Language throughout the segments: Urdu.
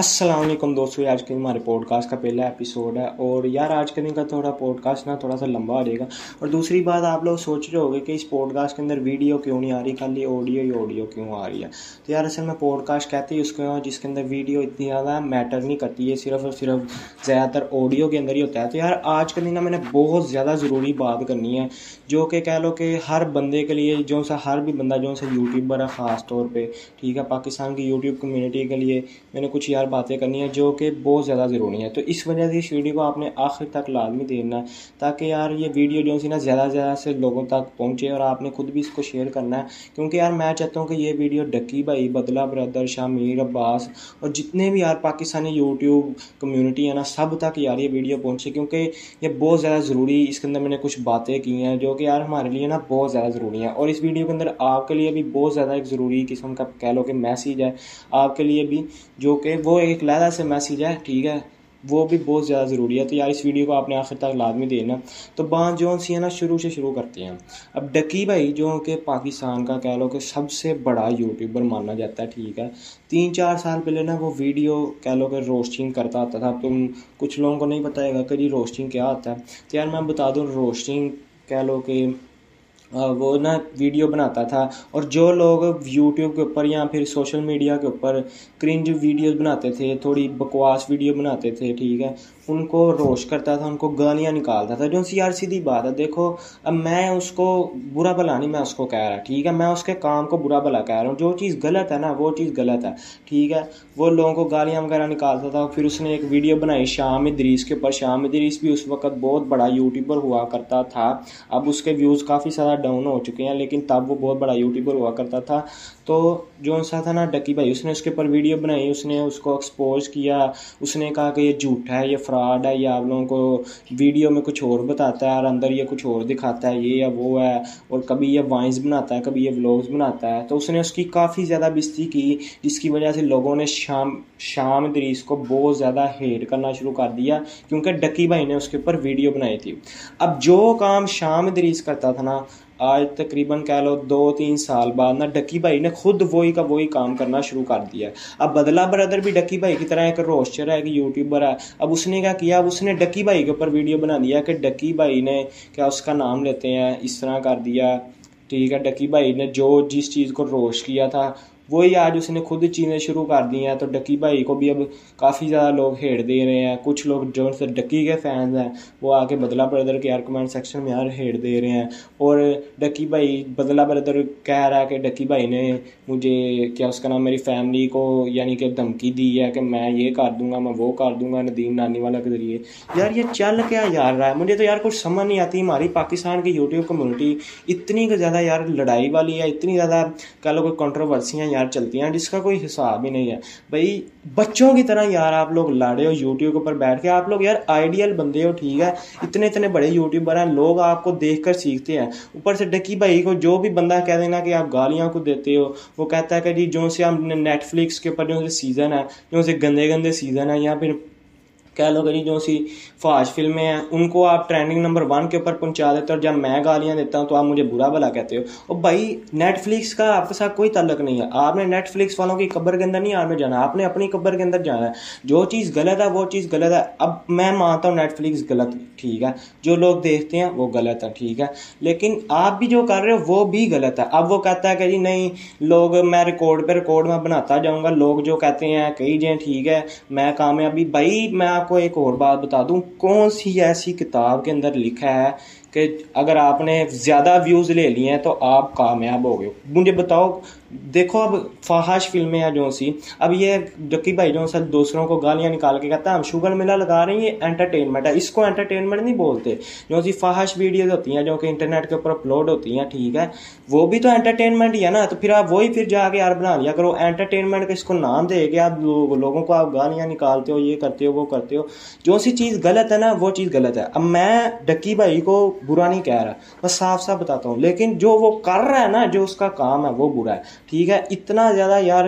السلام علیکم دوستوں آج کے ہمارے پوڈ کاسٹ کا پہلا ایپیسوڈ ہے اور یار آج کے دن کا تھوڑا پوڈ کاسٹ نا تھوڑا سا لمبا ہو جائے گا۔ اور دوسری بات، آپ لوگ سوچ رہے ہوگے کہ اس پوڈ کاسٹ کے اندر ویڈیو کیوں نہیں آ رہی؟ خالی آڈیو ہی آڈیو کیوں آ رہی ہے؟ تو یار اصل میں پوڈ کاسٹ کہتے ہیں اس کو جس کے اندر ویڈیو اتنی زیادہ میٹر نہیں کرتی ہے صرف اور صرف زیادہ تر آڈیو کے اندر ہی ہوتا ہے۔ تو یار آج کے دن میں نے بہت زیادہ ضروری بات کرنی ہے، جو کہ کہہ لو کہ ہر بندے کے لیے، جو سا ہر بھی بندہ، جو سا یوٹیوبر ہے، خاص طور پہ، ٹھیک ہے، پاکستان کی یوٹیوب کمیونٹی کے لیے میں نے کچھ یار باتیں کرنی ہیں جو کہ بہت زیادہ ضروری ہے تو اس وجہ سے اس ویڈیو کو آپ نے آخر تک لازمی دینا ہے تاکہ یار یہ ویڈیو جو سی نا زیادہ سے زیادہ سے لوگوں تک پہنچے اور آپ نے خود بھی اس کو شیئر کرنا ہے۔ کیونکہ یار میں چاہتا ہوں کہ یہ ویڈیو ڈکی بھائی، بدلہ بردر شامیر عباس اور جتنے بھی یار پاکستانی یوٹیوب کمیونٹی ہے نا، سب تک یار یہ ویڈیو پہنچے۔ کیونکہ یہ بہت زیادہ ضروری، اس کے اندر میں نے کچھ باتیں کی ہیں جو کہ یار ہمارے لیے نا بہت زیادہ ضروری ہیں۔ اور اس ویڈیو کے اندر آپ کے لیے بھی بہت زیادہ ایک ضروری قسم کا کہہ لو کہ میسیج ہے۔ آپ کے لیے بھی جو کہ وہ وہ ایک لہدہ سے میسیج ہے، ٹھیک ہے؟ وہ بھی بہت زیادہ ضروری ہے۔ تو یار، اس ویڈیو کو آپ نے آخر تک لازمی دینا۔ تو بات جو سی ہے نا شروع سے شروع کرتے ہیں۔ اب ڈکی بھائی، جو کہ پاکستان کا کہہ لو کہ سب سے بڑا یوٹیوبر مانا جاتا ہے، ٹھیک ہے؟ تین چار سال پہلے نا وہ ویڈیو کہہ لو کہ روسٹنگ کرتا آتا تھا۔ تم کچھ لوگوں کو نہیں بتائے گا کہ جی روسٹنگ کیا آتا ہے۔ تو یار، میں بتا دوں روسٹنگ کہہ لو کہ وہ نا ویڈیو بناتا تھا اور جو لوگ یوٹیوب کے اوپر یا پھر سوشل میڈیا کے اوپر کرنج ویڈیوز بناتے تھے، تھوڑی بکواس ویڈیو بناتے تھے، ٹھیک ہے، ان کو روش کرتا تھا، ان کو گالیاں نکالتا تھا، جو سی آر سیدھی بات ہے۔ دیکھو، اب میں اس کو برا بھلا نہیں میں اس کو کہہ رہا، ٹھیک ہے، میں اس کے کام کو برا بھلا کہہ رہا ہوں۔ جو چیز غلط ہے نا، وہ چیز غلط ہے، ٹھیک ہے۔ وہ لوگوں کو گالیاں وغیرہ نکالتا تھا، پھر اس نے ایک ویڈیو بنائی شام ادریس کے اوپر۔ شام ادریس بھی اس وقت بہت بڑا یوٹیوبر ہوا کرتا تھا، اب اس کے ویوز کافی زیادہ ڈاؤن ہو چکے ہیں، لیکن تب وہ بہت بڑا یوٹیوبر ہوا کرتا تھا۔ تو جو سا تھا نا ڈکی بھائی، اس نے اس کے اوپر ویڈیو بنائی، اس نے اس کو ایکسپوز کیا۔ اس نے کہا کہ یہ جھوٹ ہے، یہ فراڈ ہے، یہ آپ لوگوں کو ویڈیو میں کچھ اور بتاتا ہے اور اندر یہ کچھ اور دکھاتا ہے، یہ یا وہ ہے۔ اور کبھی یہ وائنس بناتا ہے، کبھی یہ ولاگز بناتا ہے۔ تو اس نے اس کی کافی زیادہ بستی کی، جس کی وجہ سے لوگوں نے شام شام دریس کو بہت زیادہ ہیٹ کرنا شروع کر دیا، کیونکہ ڈکی بھائی نے اس کے اوپر ویڈیو بنائی تھی۔ اب جو کام شام دریس کرتا تھا نا آج تقریباً کہہ لو دو تین سال بعد نا ڈکی بھائی نے خود وہی کا وہی کام کرنا شروع کر دیا ہے۔ اب بدلا بردر بھی ڈکی بھائی کی طرح ایک روسٹر ہے، ایک یوٹیوبر ہے۔ اب اس نے کیا کیا؟ اب اس نے ڈکی بھائی کے اوپر ویڈیو بنا دیا کہ ڈکی بھائی نے کیا اس کا نام لیتے ہیں، اس طرح کر دیا۔ ٹھیک ہے، ڈکی بھائی نے جو جس چیز کو روش کیا تھا وہی آج اس نے خود چیزیں شروع کر دی ہیں تو ڈکی بھائی کو بھی اب کافی زیادہ لوگ ہیٹ دے رہے ہیں۔ کچھ لوگ جو سے ڈکی کے فینز ہیں، وہ آ کے بدلا بردر کے یار کمنٹ سیکشن میں یار ہیٹ دے رہے ہیں۔ اور ڈکی بھائی بدلا بردر کہہ رہا ہے کہ ڈکی بھائی نے مجھے کیا اس کا نام، میری فیملی کو یعنی کہ دھمکی دی ہے کہ میں یہ کر دوں گا، میں وہ کر دوں گا ندیم نانی والا کے ذریعے۔ یار یہ چل کیا یار رہا ہے؟ مجھے تو یار کچھ سمجھ نہیں آتی۔ ہماری پاکستان کی یوٹیوب کمیونٹی اتنی زیادہ یار لڑائی والی ہے، اتنی زیادہ کہہ لو کوئی کنٹروورسیاں یار یار چلتی ہیں ہاں، جس کا کوئی حساب ہی نہیں ہے۔ بھائی، بچوں کی طرح یار آپ لوگ لاڑے ہو یوٹیوب کے اوپر بیٹھ کے، آپ لوگ یار آئیڈیل بندے ہو، ٹھیک ہے۔ اتنے اتنے بڑے یوٹیوبر ہیں، لوگ آپ کو دیکھ کر سیکھتے ہیں۔ اوپر سے ڈکی بھائی کو جو بھی بندہ کہہ دینا کہ آپ گالیاں کو دیتے ہو، وہ کہتا ہے کہ جی جو سے ہم نے نیٹ فلکس کے اوپر جو سے سیزن ہے، جو سے گندے گندے سیزن ہے، یا پھر کہہ لو کہ جی جو سی فاش فلمیں ہیں، ان کو آپ ٹرینڈنگ نمبر ون کے اوپر پہنچا دیتے ہو اور جب میں گالیاں دیتا ہوں تو آپ مجھے برا بلا کہتے ہو۔ اور بھائی نیٹ فلکس کا آپ کے ساتھ کوئی تعلق نہیں ہے۔ آپ نے نیٹ فلکس والوں کی قبر کے اندر نہیں، آپ نے جانا۔ آپ نے اپنی قبر کے اندر جانا ہے۔ جو چیز غلط ہے، وہ چیز غلط ہے۔ اب میں مانتا ہوں نیٹ فلکس غلط، ٹھیک ہے۔ جو لوگ دیکھتے ہیں، وہ غلط ہے، ٹھیک ہے۔ لیکن آپ بھی جو کر رہے ہو، وہ بھی غلط ہے۔ اب وہ کہتا ہے کہ جی نہیں، لوگ میں ریکارڈ پہ ریکارڈ میں بناتا جاؤں گا۔ لوگ جو کہتے ہیں کئی جائیں، ٹھیک ہے، میں کامیابی بھائی، میں آپ کو ایک اور بات بتا دوں۔ کون سی ایسی کتاب کے اندر لکھا ہے کہ اگر آپ نے زیادہ ویوز لے لیے ہیں تو آپ کامیاب ہو گئے مجھے بتاؤ، دیکھو اب فحاش فلمیں ہیں جو سی۔ اب یہ ڈکی بھائی جو سر دوسروں کو گالیاں نکال کے کہتا ہے، ہم شوگر میلہ لگا رہے ہیں، یہ انٹرٹینمنٹ ہے۔ اس کو انٹرٹینمنٹ نہیں بولتے۔ جو سی فحاش ویڈیوز ہوتی ہیں، جو کہ انٹرنیٹ کے اوپر اپلوڈ ہوتی ہیں، ٹھیک ہے، وہ بھی تو انٹرٹینمنٹ ہی ہے نا۔ تو پھر آپ وہی پھر جا کے یار بنا لیا کرو۔ انٹرٹینمنٹ کا اس کو نام دے کہ آپ لوگوں کو آپ گالیاں نکالتے ہو، یہ کرتے ہو، وہ کرتے ہو۔ جو سی چیز غلط ہے نا، وہ چیز غلط ہے۔ اب میں ڈکی بھائی کو برا نہیں کہہ رہا۔ میں صاف صاف بتاتا ہوں۔ لیکن جو وہ کر رہا ہے نا، جو اس کا کام ہے، وہ برا ہے۔ ٹھیک ہے؟ اتنا زیادہ یار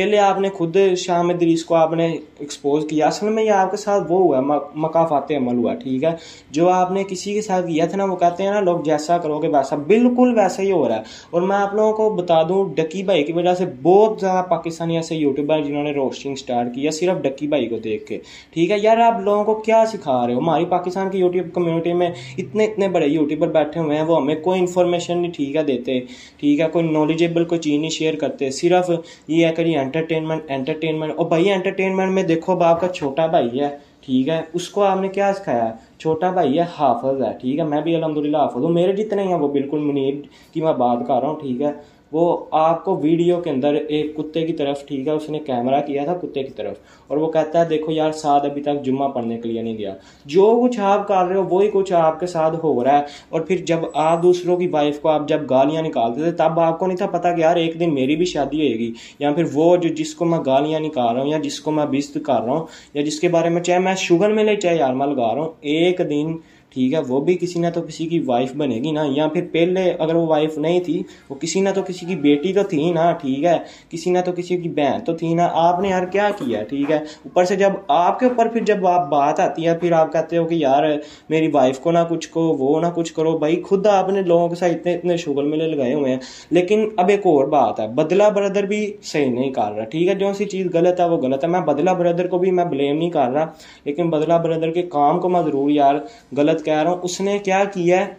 پہلے آپ نے خود شام دریس کو آپ نے ایکسپوز کیا. اصل میں یہ آپ کے ساتھ وہ ہوا مقافات عمل ہوا ٹھیک ہے؟ جو آپ نے کسی کے ساتھ کیا تھا نا، وہ کہتے ہیں نا، لوگ جیسا کرو گے ویسا، بالکل ویسا ہی ہو رہا ہے۔ اور میں آپ لوگوں کو بتا دوں، ڈکی بھائی کی وجہ سے بہت زیادہ پاکستانی ایسے یوٹیوبر جنہوں نے روسٹنگ سٹارٹ کیا، صرف ڈکی بھائی کو دیکھ کے۔ ٹھیک ہے؟ یار آپ لوگوں کو کیا سکھا رہے ہو؟ ہماری پاکستان کی یوٹیوب کمیونٹی میں اتنے اتنے بڑے یوٹیوبر بیٹھے ہوئے ہیں، وہ ہمیں کوئی انفارمیشن نہیں، ٹھیک ہے، دیتے۔ ٹھیک ہے؟ کوئی نالجیبل کوئی چیز نہیں شیئر کرتے، صرف یہ ہے کہ انٹرٹینمنٹ انٹرٹینمنٹ اور بھائی انٹرٹینمنٹ میں دیکھو باپ کا چھوٹا بھائی ہے، ٹھیک ہے؟ اس کو آپ نے کیا سکھایا؟ چھوٹا بھائی ہے، حافظ ہے، ٹھیک ہے؟ میں بھی الحمد للہ حافظ ہوں، میرے جتنے ہی ہیں وہ بالکل منیب کی میں بات کر رہا ہوں، ٹھیک ہے؟ وہ آپ کو ویڈیو کے اندر ایک کتے کی طرف، ٹھیک ہے، اس نے کیمرہ کیا تھا کتے کی طرف، اور وہ کہتا ہے، دیکھو یار، ساتھ ابھی تک جمعہ پڑھنے کے لیے نہیں گیا۔ جو کچھ آپ کر رہے ہو، وہی کچھ آپ کے ساتھ ہو رہا ہے۔ اور پھر جب آپ دوسروں کی وائف کو آپ جب گالیاں نکالتے تھے، تب آپ کو نہیں تھا پتا کہ یار، ایک دن میری بھی شادی ہوئے گی، یا پھر وہ جو جس کو میں گالیاں نکال رہا ہوں، یا جس کو میں بست کر رہا ہوں، یا جس کے بارے میں چاہے، میں شوگر میں لے چاہے یار، میں لگا رہا ہوں، ایک دن ٹھیک ہے، وہ بھی کسی نہ تو کسی کی وائف بنے گی نا، یا پھر پہلے اگر وہ وائف نہیں تھی، وہ کسی نہ تو کسی کی بیٹی تو تھی نا، ٹھیک ہے، کسی نہ تو کسی کی بہن تو تھی نا، آپ نے یار کیا کیا، ٹھیک ہے، اوپر سے جب آپ کے اوپر پھر جب آپ بات آتی ہے، پھر آپ کہتے ہو کہ یار میری وائف کو نہ کچھ کو، وہ نہ کچھ کرو، بھائی خود آپ نے لوگوں کے ساتھ اتنے اتنے شغل میلے لگائے ہوئے ہیں۔ لیکن اب ایک اور بات ہے بدلا بردر بھی صحیح نہیں کر رہا، ٹھیک ہے، جو سی چیز غلط ہے وہ غلط ہے۔ میں بدلا بردر کو بھی میں بلیم نہیں کر رہا، لیکن بدلا بردر کے کام کو میں ضرور یار غلط کہہ رہا ہوں۔ اس نے کیا کیا؟ ہے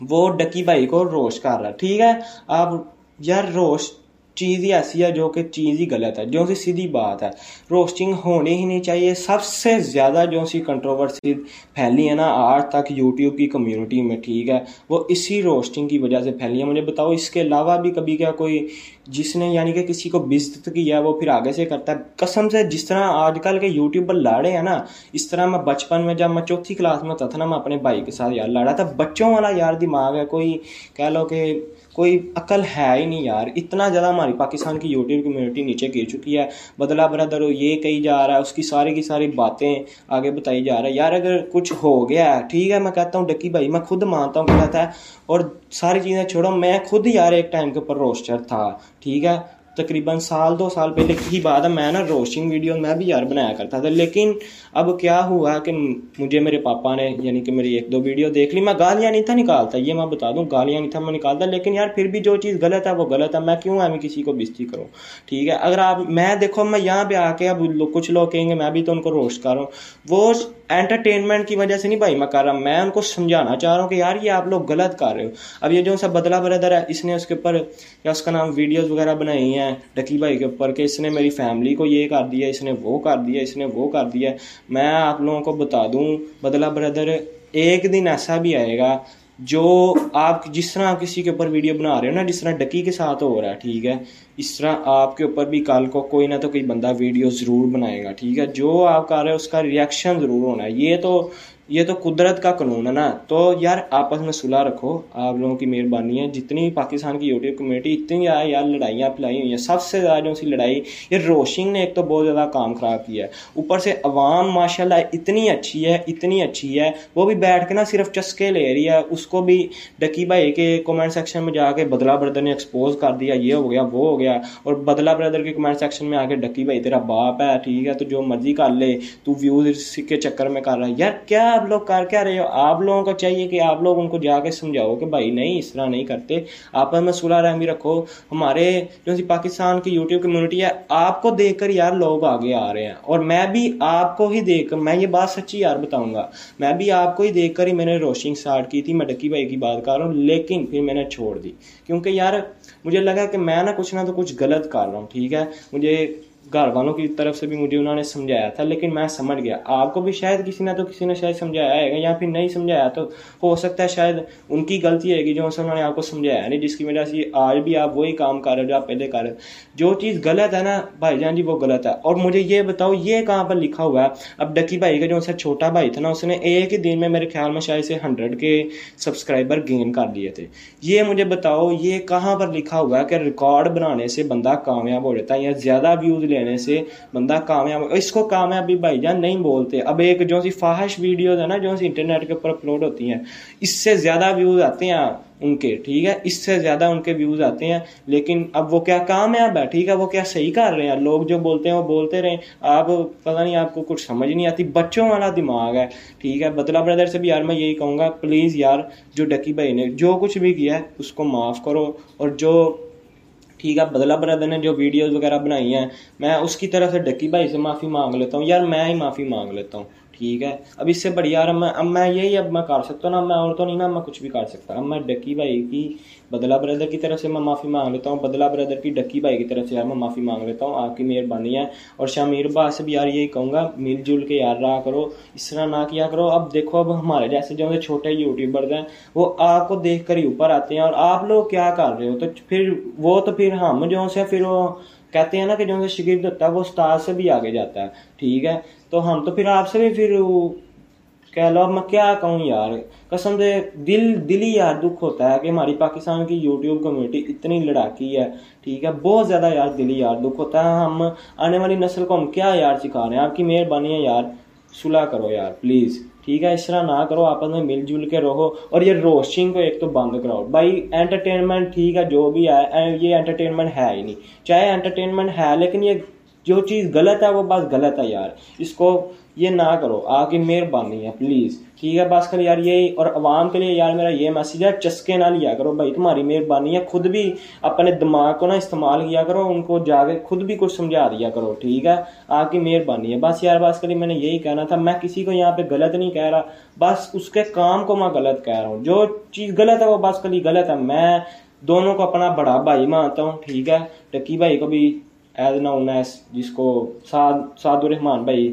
وہ ڈکی بھائی کو روش کر رہا ہے۔ ٹھیک ہے؟ آپ یار روش چیز ہی ایسی ہے جو کہ چیز ہی غلط ہے، جو سی سیدھی بات ہے۔ روسٹنگ ہونی ہی نہیں چاہیے۔ سب سے زیادہ جو سی کنٹروورسی پھیلی ہے نا آج تک یوٹیوب کی کمیونٹی میں، ٹھیک ہے؟ وہ اسی روسٹنگ کی وجہ سے پھیلی ہے۔ مجھے بتاؤ، اس کے علاوہ بھی کبھی کیا کوئی جس نے یعنی کہ کسی کو بزت کیا ہے، وہ پھر آگے سے کرتا ہے۔ قسم سے جس طرح آج کل کے یوٹیوبر لاڑے ہیں نا، اس طرح میں بچپن میں جب میں چوتھی کلاس میں تھا نا، میں اپنے بھائی کے ساتھ یار لڑا تھا۔ بچوں والا یار دماغ ہے، کوئی کہہ لو کہ کوئی عقل ہے ہی نہیں یار۔ اتنا زیادہ ہماری پاکستان کی یوٹیوب کمیونٹی نیچے گر چکی ہے۔ بدلا برادر ہو یہ کہی جا رہا ہے، اس کی ساری کی ساری باتیں آگے بتائی جا رہا ہے یار، اگر کچھ ہو گیا ہے، ٹھیک ہے، میں کہتا ہوں، ڈکی بھائی، میں خود مانتا ہوں کہتا ہے۔ اور ساری چیزیں چھوڑو، میں خود یار ایک ٹائم کے اوپر روسٹر تھا۔ ٹھیک ہے؟ تقریباً سال دو سال پہلے کی بات ہے میں نا روسٹنگ ویڈیو میں بھی یار بنایا کرتا تھا لیکن اب کیا ہوا کہ مجھے میرے پاپا نے یعنی کہ میری ایک دو ویڈیو دیکھ لی میں گالیاں نہیں تھا نکالتا یہ میں بتا دوں گالیاں نہیں تھا میں نکالتا لیکن یار پھر بھی جو چیز غلط ہے وہ غلط ہے میں کیوں میں کسی کو بستی کروں ٹھیک ہے اگر آپ میں دیکھو میں یہاں پہ آ کے اب کچھ لوگ کہیں گے میں بھی تو ان کو روسٹ کر رہا ہوں وہ انٹرٹینمنٹ کی وجہ سے نہیں بھائی میں کر رہا میں ان کو سمجھانا چاہ رہا ہوں کہ یار یہ آپ لوگ غلط کر رہے ہو۔ اب یہ جو سا بدلا بردر ہے، اس نے اس کے اوپر یا اس کا نام ویڈیوز وغیرہ بنائی ہیں ڈکی بھائی کے اوپر کہ اس نے میری فیملی کو یہ کر دیا، اس نے وہ کر دیا، اس نے وہ کر دیا۔ میں آپ لوگوں کو بتا دوں بدلا بردر ایک دن ایسا بھی آئے گا جو آپ جس طرح کسی کے اوپر ویڈیو بنا رہے ہو نا، جس طرح ڈکی کے ساتھ ہو رہا ہے، ٹھیک ہے؟ اس طرح آپ کے اوپر بھی کل کو کوئی نہ تو کوئی بندہ ویڈیو ضرور بنائے گا، ٹھیک ہے؟ جو آپ کر رہے ہو، اس کا ریئیکشن ضرور ہونا ہے۔ یہ تو یہ تو قدرت کا قانون ہے نا۔ تو یار آپس میں صلح رکھو۔ آپ لوگوں کی مہربانی ہے۔ جتنی پاکستان کی یوٹیوب کمیونٹی اتنی آئے یار لڑائیاں پلائی ہوئی ہیں۔ سب سے زیادہ جو سی لڑائی، یہ روشنگ نے ایک تو بہت زیادہ کام خراب کیا ہے۔ اوپر سے عوام ماشاء اللہ اتنی اچھی ہے، اتنی اچھی ہے۔ وہ بھی بیٹھ کے نا صرف چسکے لے رہی ہے۔ اس کو بھی ڈکی بھائی کے کومنٹ سیکشن میں جا کے بدلا بردر نے ایکسپوز کر دیا۔ یہ ہو گیا، وہ ہو گیا۔ اور بدلا بردر کے کومنٹ سیکشن میں آ کے ڈکی بھائی، تیرا باپ ہے، ٹھیک ہے، تو جو مرضی کر لے، تو ویوز کے چکر میں کر رہا ہے۔ یار کیا آپ لوگ کر کیا رہے ہو؟ آپ لوگوں کو چاہیے کہ آپ لوگ ان کو جا کے سمجھاؤ کہ بھائی نہیں، اس طرح نہیں کرتے۔ آپ میں صلح رحمی رکھو۔ ہمارے جو سی پاکستان کی یوٹیوب کمیونٹی ہے، آپ کو دیکھ کر یار لوگ آگے آ رہے ہیں۔ اور میں بھی آپ کو ہی دیکھ کر میں یہ بات سچی یار بتاؤں گا۔ میں بھی آپ کو ہی دیکھ کر ہی میں نے روشنگ اسٹارٹ کی تھی، میں ڈکی بھائی کی بات کر رہا ہوں، لیکن پھر میں نے چھوڑ دی۔ کیونکہ یار، مجھے لگا کہ میں نا کچھ نہ تو کچھ غلط کر رہا ہوں، ٹھیک ہے؟ مجھے گھر والوں کی طرف سے بھی مجھے انہوں نے سمجھایا تھا، لیکن میں سمجھ گیا۔ آپ کو بھی شاید کسی نہ تو کسی نے شاید سمجھایا ہے یا پھر نہیں سمجھایا تو ہو سکتا ہے شاید ان کی غلطی ہے کہ جو انہوں نے آپ کو سمجھایا نہیں جس کی وجہ سے آج بھی آپ وہی کام کر رہے جو آپ پہلے کر رہے جو چیز غلط ہے نا، بھائی جان جی وہ غلط ہے۔ اور مجھے یہ بتاؤ، یہ کہاں پر لکھا ہوا ہے؟ اب ڈکی بھائی کا جو سے چھوٹا بھائی تھا نا، اس نے ایک ہی دن میں میرے خیال میں شاید سے ہنڈریڈ کے سبسکرائبر گین کر لیے تھے۔ یہ مجھے بتاؤ، یہ کہاں پر لکھا ہوا ہے کہ ریکارڈ بنانے سے بندہ کامیاب ہو جاتا ہے یا زیادہ ویوز لے لینے سے بندہ کامیاب اس کو کامیابی بھائی جان نہیں بولتے۔ اب ایک جو سی فاحش ویڈیوز ہے نا، جو سی انٹرنیٹ کے اوپر اپلوڈ ہوتی ہیں، اس سے زیادہ ویوز آتے ہیں ان کے، ٹھیک ہے؟ اس سے زیادہ ان کے ویوز آتے ہیں۔ لیکن اب وہ کیا کامیاب ہے؟ ٹھیک ہے؟ وہ کیا صحیح کر رہے ہیں؟ لوگ جو بولتے ہیں وہ بولتے رہے آپ پتہ نہیں، آپ کو کچھ سمجھ نہیں آتی۔ بچوں والا دماغ ہے، ٹھیک ہے؟ بدلا بردر سے بھی یار میں یہی کہوں گا، پلیز یار، جو ڈکی بھائی نے جو کچھ بھی کیا ہے، اس کو معاف کرو۔ اور جو ٹھیک ہے بدلا برادر نے جو ویڈیوز وغیرہ بنائی ہیں، میں اس کی طرف سے ڈکی بھائی سے معافی مانگ لیتا ہوں۔ یار، میں ہی معافی مانگ لیتا ہوں۔ ٹھیک ہے۔ اب اس سے بڑی یار میں اب میں یہی اب میں کر سکتا ہوں نا میں اور تو نہیں نا میں کچھ بھی کر سکتا۔ اب میں ڈکی بھائی کی بدلا بردر کی طرف سے میں معافی مانگ لیتا ہوں۔ بدلا بردر کی ڈکی بھائی کی طرف سے یار میں معافی مانگ لیتا ہوں۔ آپ کی مہربانی ہے۔ اور شامیر با سے بھی یار یہی کہوں گا، مل جل کے یار رہا کرو۔ اس طرح نہ کیا کرو۔ اب دیکھو، اب ہمارے جیسے جو چھوٹے یوٹیوبرز ہیں، وہ آپ کو دیکھ کر ہی اوپر آتے ہیں۔ اور آپ لوگ کیا کر رہے ہو؟ تو پھر وہ تو پھر ہم جو سے پھر وہ کہتے ہیں نا کہ جو شگرد ہوتا ہے وہ استاد سے بھی آگے جاتا ہے۔ ٹھیک ہے؟ تو ہم تو پھر آپ سے بھی پھر کہہ لو اب میں کیا کہوں یار؟ قسم سے دل دلی یار دکھ ہوتا ہے کہ ہماری پاکستان کی یوٹیوب کمیونٹی اتنی لڑاکی ہے، ٹھیک ہے؟ بہت زیادہ یار دلی یار دکھ ہوتا ہے۔ ہم آنے والی نسل کو ہم کیا یار سکھا رہے ہیں؟ آپ کی مہربانی ہے یار، صلح کرو یار، پلیز، ٹھیک ہے؟ اس طرح نہ کرو، آپس میں مل جل کے رہو اور یہ روسٹنگ کو ایک تو بند کراؤ۔ بھائی انٹرٹینمنٹ ٹھیک ہے، جو بھی ہے، یہ انٹرٹینمنٹ ہے ہی نہیں۔ چاہے انٹرٹینمنٹ ہے لیکن یہ جو چیز غلط ہے وہ بس غلط ہے یار۔ اس کو یہ نہ کرو۔ آپ کی مہربانی ہے پلیز ٹھیک ہے، بس کر یار، یہی اور عوام کے لیے یار میرا یہ میسیج ہے، چسکے نہ لیا کرو۔ بھائی، تمہاری مہربانی ہے، خود بھی اپنے دماغ کو نا استعمال کیا کرو، ان کو جا کے خود بھی کچھ سمجھا دیا کرو۔ ٹھیک ہے آپ کی مہربانی ہے۔ بس یار، بس کری میں نے یہی کہنا تھا، میں کسی کو یہاں پہ غلط نہیں کہہ رہا، بس اس کے کام کو میں غلط کہہ رہا ہوں۔ جو چیز غلط ہے وہ بس کلی غلط ہے۔ میں دونوں کو اپنا بڑا بھائی مانتا ہوں، ٹھیک ہے۔ ٹکی بھائی کو بھی ایز ناؤن ایس جس کو سعد الرحمان بھائی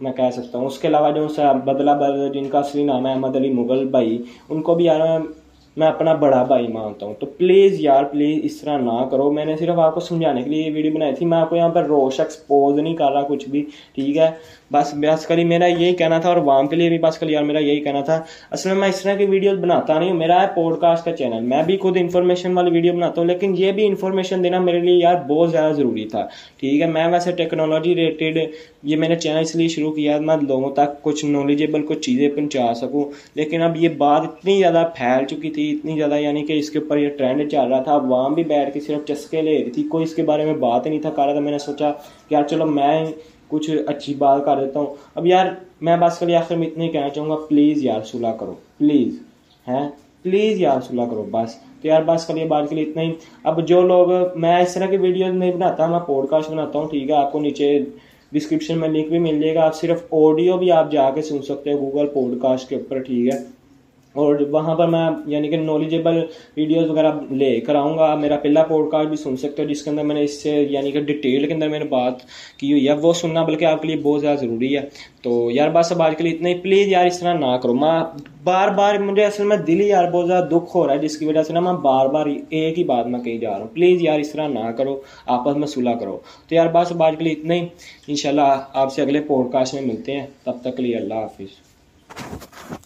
میں کہہ سکتا ہوں اس کے علاوہ جو بدلہ بدل جن کا اصلی نام ہے احمد علی مغل بھائی ان کو بھی یار میں اپنا بڑا بھائی مانتا ہوں، تو پلیز یار پلیز اس طرح نہ کرو۔ میں نے صرف آپ کو سمجھانے کے لیے یہ ویڈیو بنائی تھی۔ میں آپ کو یہاں پر روش ایکسپوز نہیں کر رہا کچھ بھی، ٹھیک ہے؟ بس بس کری میرا یہی کہنا تھا اور وام کے لیے بھی بس کری یار میرا یہی کہنا تھا۔ اصل میں میں اس طرح کی ویڈیوز بناتا نہیں ہوں، میرا ہے پوڈ کاسٹ کا چینل میں بھی خود انفارمیشن والی ویڈیو بناتا ہوں، لیکن یہ بھی انفارمیشن دینا میرے لیے یار بہت زیادہ ضروری تھا۔ ٹھیک ہے، میں ویسے ٹیکنالوجی ریلیٹڈ یہ میں نے چینل اس لیے شروع کیا میں لوگوں تک کچھ نالجیبل کچھ چیزیں پہنچا سکوں۔ لیکن اب یہ بات اتنی زیادہ پھیل چکی تھی اتنی زیادہ یعنی کہ اس کے اوپر یہ ٹرینڈ چل رہا تھا، اب وہاں بھی بیٹھ کے صرف چسکے لے رہی تھی، کوئی اس کے بارے میں بات ہی نہیں تھا کر رہا تھا، میں نے سوچا کہ یار چلو میں کچھ اچھی بات کر دیتا ہوں۔ اب یار میں بس کر آخر میں اتنا ہی کہنا چاہوں گا پلیز یار صلاح کرو پلیز ہیں؟ پلیز یار صلاح کرو، بس۔ تو یار بس کریے بات کے لیے اتنا ہی۔ اب جو لوگ، میں اس طرح کی ویڈیوز نہیں بناتا، میں پوڈ کاسٹ بناتا ہوں، ٹھیک ہے، آپ کو نیچے ڈسکرپشن میں لنک بھی مل جائے گا۔ آپ صرف آڈیو بھی آپ جا کے سن سکتے ہو گوگل پوڈ کاسٹ کے اوپر، ٹھیک ہے۔ اور وہاں پر میں یعنی کہ نالجیبل ویڈیوز وغیرہ لے کر آؤں گا۔ میرا پہلا پوڈ کاسٹ بھی سن سکتے ہو، جس کے اندر میں نے اس سے یعنی کہ ڈیٹیل کے اندر میں نے بات کی ہوئی ہے۔ وہ سننا بلکہ آپ کے لیے بہت زیادہ ضروری ہے۔ تو یار بس اب آج کے لیے اتنا ہی۔ پلیز یار، اس طرح نہ کرو۔ میں بار بار مجھے اصل میں دل ہی یار بہت زیادہ دکھ ہو رہا ہے، جس کی وجہ سے نا میں بار بار ایک ہی بات میں کہیں جا رہا ہوں۔ پلیز یار، اس طرح نہ کرو۔ آپس میں صلح کرو۔ تو یار بس اب آج کے لیے اتنا ہی۔ ان شاء اللہ آپ سے اگلے پوڈ کاسٹ میں ملتے ہیں۔ تب تک کے لیے اللہ حافظ۔